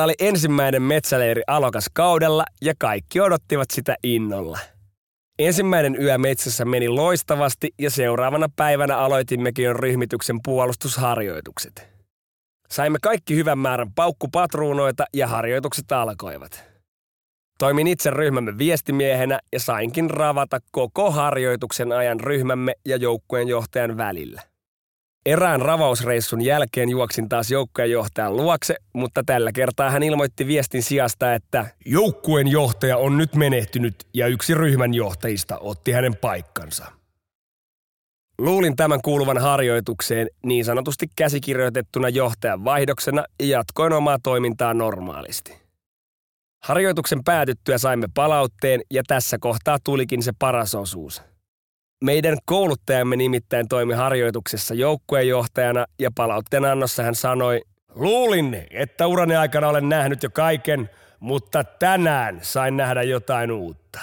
Meillä oli ensimmäinen metsäleiri alokas kaudella ja kaikki odottivat sitä innolla. Ensimmäinen yö metsässä meni loistavasti ja seuraavana päivänä aloitimmekin jo ryhmityksen puolustusharjoitukset. Saimme kaikki hyvän määrän paukkupatruunoita ja harjoitukset alkoivat. Toimin itse ryhmämme viestimiehenä ja sainkin ravata koko harjoituksen ajan ryhmämme ja joukkueen johtajan välillä. Erään ravausreissun jälkeen juoksin taas joukkueen johtajan luokse, mutta tällä kertaa hän ilmoitti viestin sijasta, että joukkueen johtaja on nyt menehtynyt ja yksi ryhmän johtajista otti hänen paikkansa. Luulin tämän kuuluvan harjoitukseen niin sanotusti käsikirjoitettuna johtajan vaihdoksena ja jatkoin omaa toimintaa normaalisti. Harjoituksen päätyttyä saimme palautteen ja tässä kohtaa tulikin se paras osuus – meidän kouluttajamme nimittäin toimi harjoituksessa joukkueenjohtajana ja palautteen annossa hän sanoi, Luulin, että urani aikana olen nähnyt jo kaiken, mutta tänään sain nähdä jotain uutta.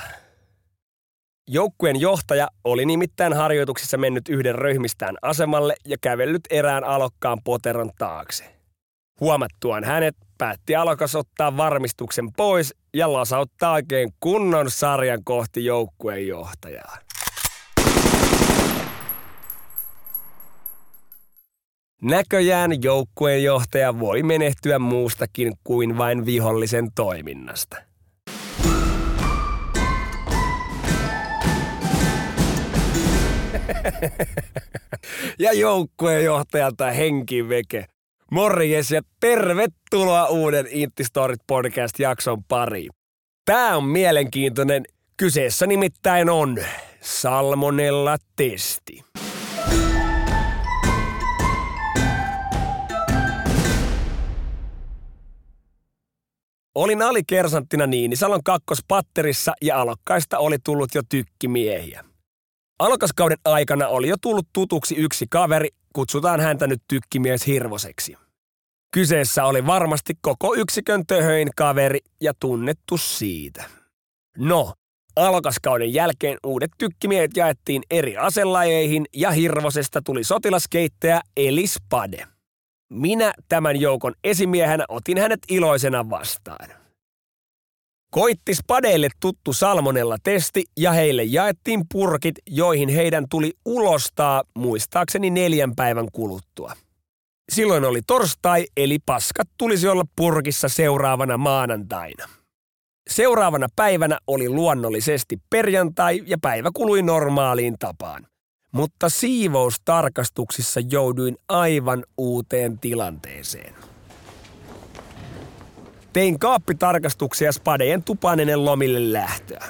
Joukkueen johtaja oli nimittäin harjoituksissa mennyt yhden ryhmistään asemalle ja kävellyt erään alokkaan poteron taakse. Huomattuaan hänet päätti alokas ottaa varmistuksen pois ja lasauttaa oikein kunnon sarjan kohti joukkueen johtajaa. Näköjään joukkueen johtaja voi menehtyä muustakin kuin vain vihollisen toiminnasta. ja joukkueen johtajalta Henki Veke. Morjes ja tervetuloa uuden Intti Storit podcast-jakson pariin. Tää on mielenkiintoinen. Kyseessä nimittäin on Salmonella-testi. Olin alikersanttina Niinisalon kakkospatterissa ja alokkaista oli tullut jo tykkimiehiä. Alokaskauden aikana oli jo tullut tutuksi yksi kaveri, kutsutaan häntä nyt tykkimies Hirvoseksi. Kyseessä oli varmasti koko yksikön töhöin kaveri ja tunnettu siitä. No, alokaskauden jälkeen uudet tykkimiehet jaettiin eri aselajeihin ja Hirvosesta tuli sotilaskeittäjä eli Spade. Minä tämän joukon esimiehenä otin hänet iloisena vastaan. Koitti spadeille tuttu salmonella testi ja heille jaettiin purkit, joihin heidän tuli ulostaa muistaakseni neljän päivän kuluttua. Silloin oli torstai, eli paskat tulisi olla purkissa seuraavana maanantaina. Seuraavana päivänä oli luonnollisesti perjantai ja päivä kului normaaliin tapaan mutta siivoustarkastuksissa jouduin aivan uuteen tilanteeseen. Tein kaappitarkastuksia Spadejen tupanen lomille lähtöä.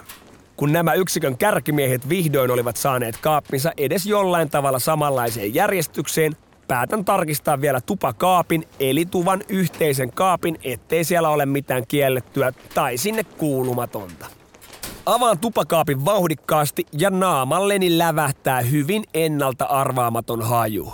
Kun nämä yksikön kärkimiehet vihdoin olivat saaneet kaappinsa edes jollain tavalla samanlaiseen järjestykseen, päätän tarkistaa vielä tupakaapin eli tuvan yhteisen kaapin, ettei siellä ole mitään kiellettyä tai sinne kuulumatonta. Avaan tupakaapin vauhdikkaasti ja naamalleni lävähtää hyvin ennalta arvaamaton haju.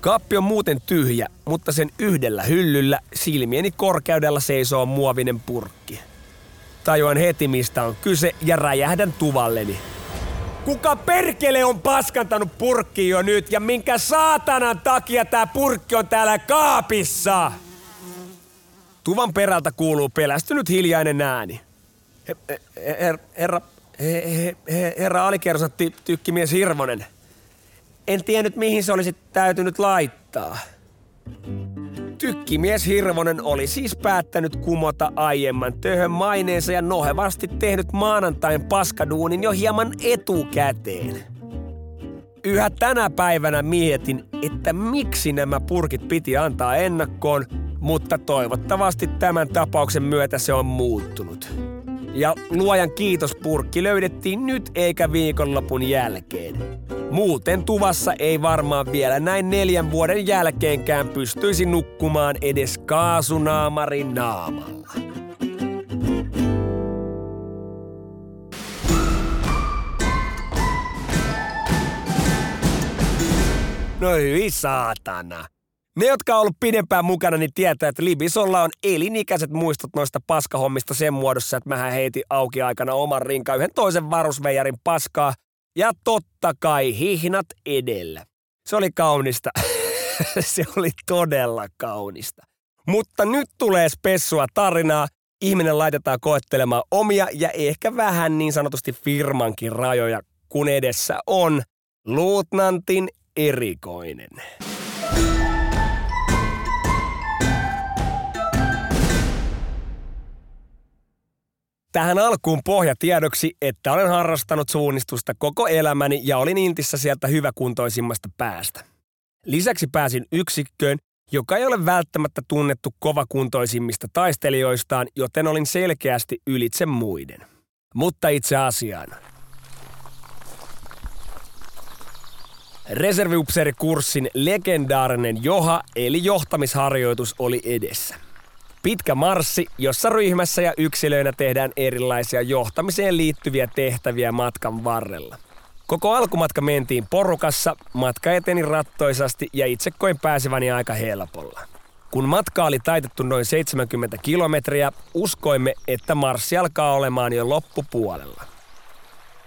Kaappi on muuten tyhjä, mutta sen yhdellä hyllyllä silmieni korkeudella seisoo muovinen purkki. Tajuan heti mistä on kyse ja räjähdän tuvalleni. Kuka perkele on paskantanut purkki jo nyt ja minkä saatanan takia tää purkki on täällä kaapissa? Tuvan perältä kuuluu pelästynyt hiljainen ääni. Herra, herra, alikersantti tykkimies Hirvonen. En tiennyt mihin se olisi täytynyt laittaa. Tykkimies Hirvonen oli siis päättänyt kumota aiemman töhön maineensa ja nohevasti tehnyt maanantain paskaduunin jo hieman etukäteen. Yhä tänä päivänä mietin, että miksi nämä purkit piti antaa ennakkoon, mutta toivottavasti tämän tapauksen myötä se on muuttunut. Ja luojan kiitos purkki löydettiin nyt eikä viikonlopun jälkeen. Muuten tuvassa ei varmaan vielä näin neljän vuoden jälkeenkään pystyisi nukkumaan edes kaasunaamarin naamalla. No hyi saatana. Ne, jotka on ollut pidempään mukana, niin tietää, että Libisolla on elinikäiset muistot noista paskahommista sen muodossa, että mähän heitin auki aikana oman rinkan yhden toisen varusveijarin paskaa. Ja totta kai hihnat edellä. Se oli kaunista. se oli todella kaunista. Mutta nyt tulee spessua tarinaa. Ihminen laitetaan koettelemaan omia ja ehkä vähän niin sanotusti firmankin rajoja, kun edessä on luutnantin erikoinen. Tähän alkuun pohjatiedoksi, että olen harrastanut suunnistusta koko elämäni ja olin Intissä sieltä hyväkuntoisimmasta päästä. Lisäksi pääsin yksikköön, joka ei ole välttämättä tunnettu kovakuntoisimmista taistelijoistaan, joten olin selkeästi ylitse muiden. Mutta itse asiaan. Reserviupseerikurssin legendaarinen joha eli johtamisharjoitus oli edessä. Pitkä marssi, jossa ryhmässä ja yksilöinä tehdään erilaisia johtamiseen liittyviä tehtäviä matkan varrella. Koko alkumatka mentiin porukassa, matka eteni rattoisasti ja itse koin pääseväni aika helpolla. Kun matka oli taitettu noin 70 kilometriä, uskoimme, että marssi alkaa olemaan jo loppupuolella.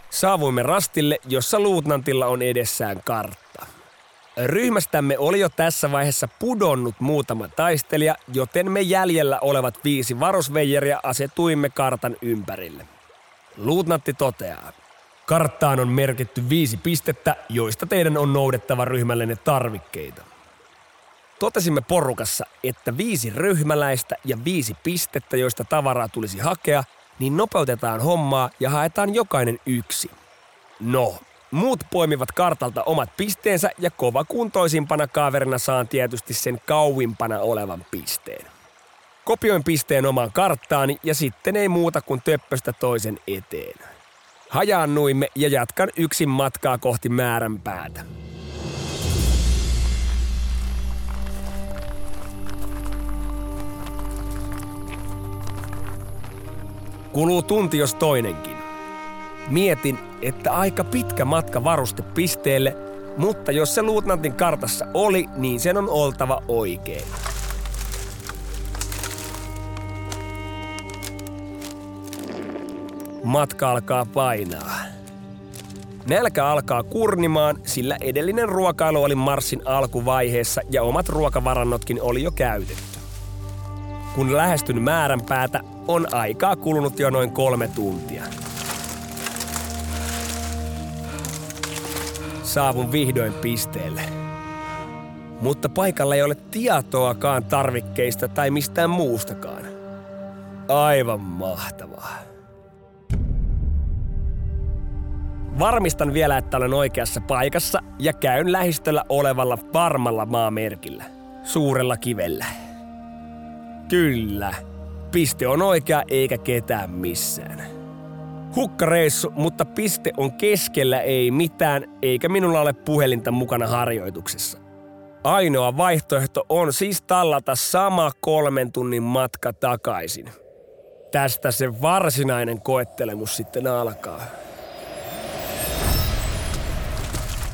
Saavuimme rastille, jossa luutnantilla on edessään kartta. Ryhmästämme oli jo tässä vaiheessa pudonnut muutama taistelija, joten me jäljellä olevat viisi varusveijeria asetuimme kartan ympärille. Luutnantti toteaa. Karttaan on merkitty viisi pistettä, joista teidän on noudettava ryhmällenne tarvikkeita. Totesimme porukassa, että viisi ryhmäläistä ja viisi pistettä, joista tavaraa tulisi hakea, niin nopeutetaan hommaa ja haetaan jokainen yksi. No, Muut poimivat kartalta omat pisteensä ja kovakuntoisimpana kaverina saan tietysti sen kauimpana olevan pisteen. Kopioin pisteen omaan karttaani ja sitten ei muuta kuin töppöstä toisen eteen. Hajaannuimme ja jatkan yksin matkaa kohti määränpäätä. Kuluu tunti jos toinenkin. Mietin, että aika pitkä matka varustepisteelle, mutta jos se luutnantin kartassa oli, niin sen on oltava oikein. Matka alkaa painaa. Nälkä alkaa kurnimaan, sillä edellinen ruokailu oli marssin alkuvaiheessa ja omat ruokavarannotkin oli jo käytetty. Kun lähestyn määränpäätä, on aikaa kulunut jo noin kolme tuntia. Saavun vihdoin pisteelle. Mutta paikalla ei ole tietoakaan tarvikkeista tai mistään muustakaan. Aivan mahtavaa. Varmistan vielä, että olen oikeassa paikassa ja käyn lähistöllä olevalla varmalla maamerkillä. Suurella kivellä. Kyllä, piste on oikea eikä ketään missään. Hukkareissu, mutta piste on keskellä ei mitään, eikä minulla ole puhelinta mukana harjoituksessa. Ainoa vaihtoehto on siis tallata sama kolmen tunnin matka takaisin. Tästä se varsinainen koettelemus sitten alkaa.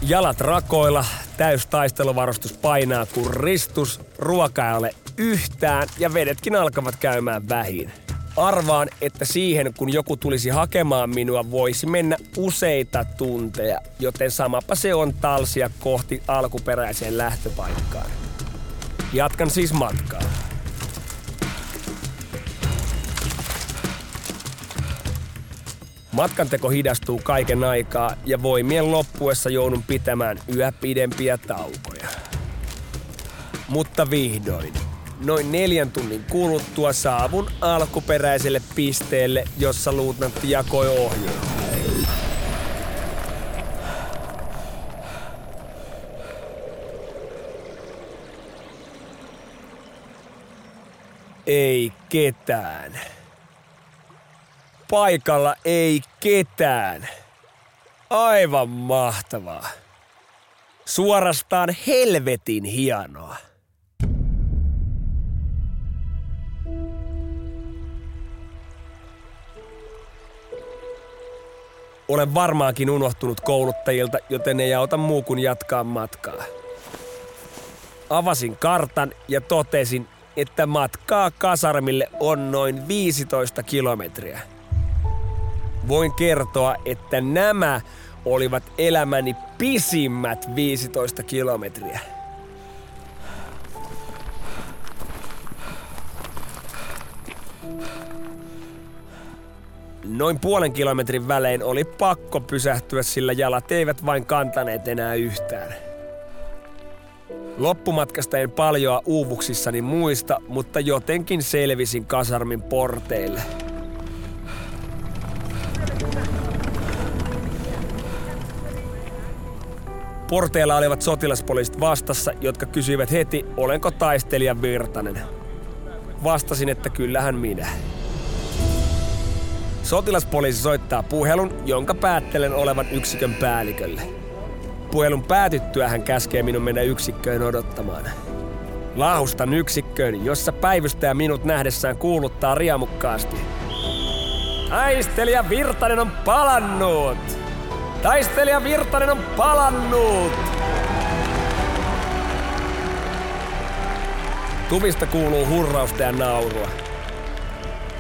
Jalat rakoilla, täys taisteluvarustus painaa kuin ristus, ruoka ei ole yhtään ja vedetkin alkavat käymään vähin. Arvaan, että siihen kun joku tulisi hakemaan minua voisi mennä useita tunteja, joten samapa se on talsia kohti alkuperäiseen lähtöpaikkaan. Jatkan siis matkaa. Matkanteko hidastuu kaiken aikaa ja voimien loppuessa joudun pitämään yhä pidempiä taukoja. Mutta vihdoin, noin neljän tunnin kuluttua saavun alkuperäiselle pisteelle, jossa luutnantti jakoi ohjelmaa. Ei ketään. Paikalla ei ketään. Aivan mahtavaa. Suorastaan helvetin hienoa. Olen varmaankin unohtunut kouluttajilta, joten ei auta muu kuin jatkaa matkaa. Avasin kartan ja totesin, että matkaa kasarmille on noin 15 kilometriä. Voin kertoa, että nämä olivat elämäni pisimmät 15 kilometriä. Noin puolen kilometrin välein oli pakko pysähtyä, sillä jalat eivät vain kantaneet enää yhtään. Loppumatkasta en paljoa uuvuksissani muista, mutta jotenkin selvisin kasarmin porteille. Porteilla olivat sotilaspoliisit vastassa, jotka kysyivät heti, olenko taistelija Virtanen. Vastasin, että kyllähän minä. Sotilaspoliisi soittaa puhelun, jonka päättelen olevan yksikön päällikölle. Puhelun päätyttyä hän käskee minun mennä yksikköön odottamaan. Laahustan yksikköön, jossa päivystäjä minut nähdessään kuuluttaa riamukkaasti. Taistelija Virtanen on palannut! Taistelija Virtanen on palannut! Tuvista kuuluu hurrausta ja naurua.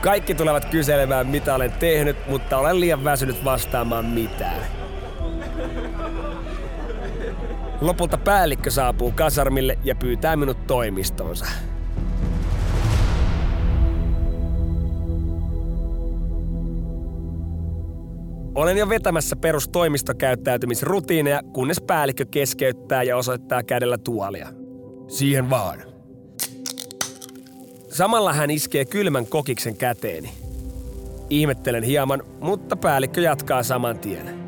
Kaikki tulevat kyselemään, mitä olen tehnyt, mutta olen liian väsynyt vastaamaan mitään. Lopulta päällikkö saapuu kasarmille ja pyytää minut toimistonsa. Olen jo vetämässä perustoimistokäyttäytymisrutiineja, kunnes päällikkö keskeyttää ja osoittaa kädellä tuolia. Siihen vaan. Samalla hän iskee kylmän kokiksen käteeni. Ihmettelen hieman, mutta päällikkö jatkaa saman tien.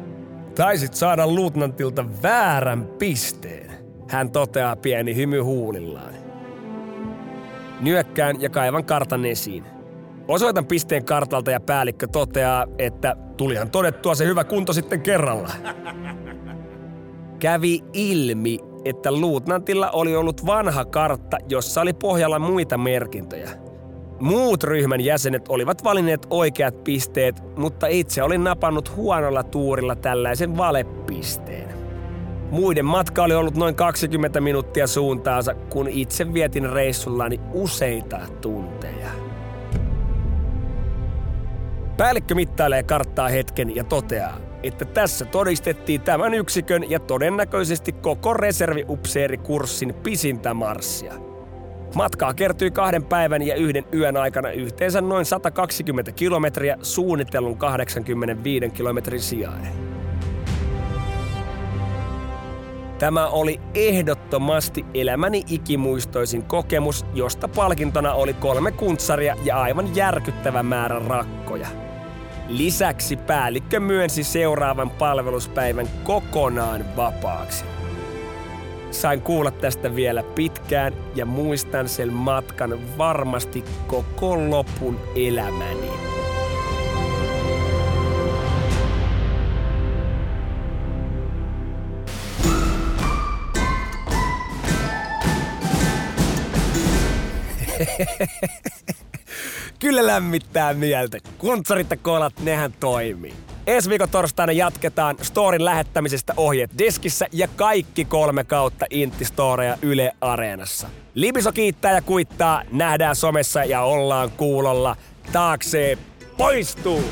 Taisit saada luutnantilta väärän pisteen, hän toteaa pieni hymy huulillaan. Nyökkään ja kaivan kartan esiin. Osoitan pisteen kartalta ja päällikkö toteaa, että tulihan todettua se hyvä kunto sitten kerralla. Kävi ilmi, että luutnantilla oli ollut vanha kartta, jossa oli pohjalla muita merkintöjä. Muut ryhmän jäsenet olivat valinneet oikeat pisteet, mutta itse olin napannut huonolla tuurilla tällaisen valepisteen. Muiden matka oli ollut noin 20 minuuttia suuntaansa, kun itse vietin reissullani useita tunteja. Päällikkö mittailee karttaa hetken ja toteaa, että tässä todistettiin tämän yksikön ja todennäköisesti koko reserviupseerikurssin pisintä marssia. Matkaa kertyi kahden päivän ja yhden yön aikana yhteensä noin 120 kilometriä suunnitellun 85 kilometrin sijaan. Tämä oli ehdottomasti elämäni ikimuistoisin kokemus, josta palkintona oli kolme kuntsaria ja aivan järkyttävä määrä rakkoja. Lisäksi päällikkö myönsi seuraavan palveluspäivän kokonaan vapaaksi. Sain kuulla tästä vielä pitkään ja muistan sen matkan varmasti koko lopun elämäni. Kyllä lämmittää mieltä. Kontsarit ja kolat, nehän toimii. Ensi viikon torstaina jatketaan storin lähettämisestä ohjeet deskissä ja kaikki kolme kautta Intti-storeja Yle Areenassa. Libiso kiittää ja kuittaa, nähdään somessa ja ollaan kuulolla. Taakse poistuu!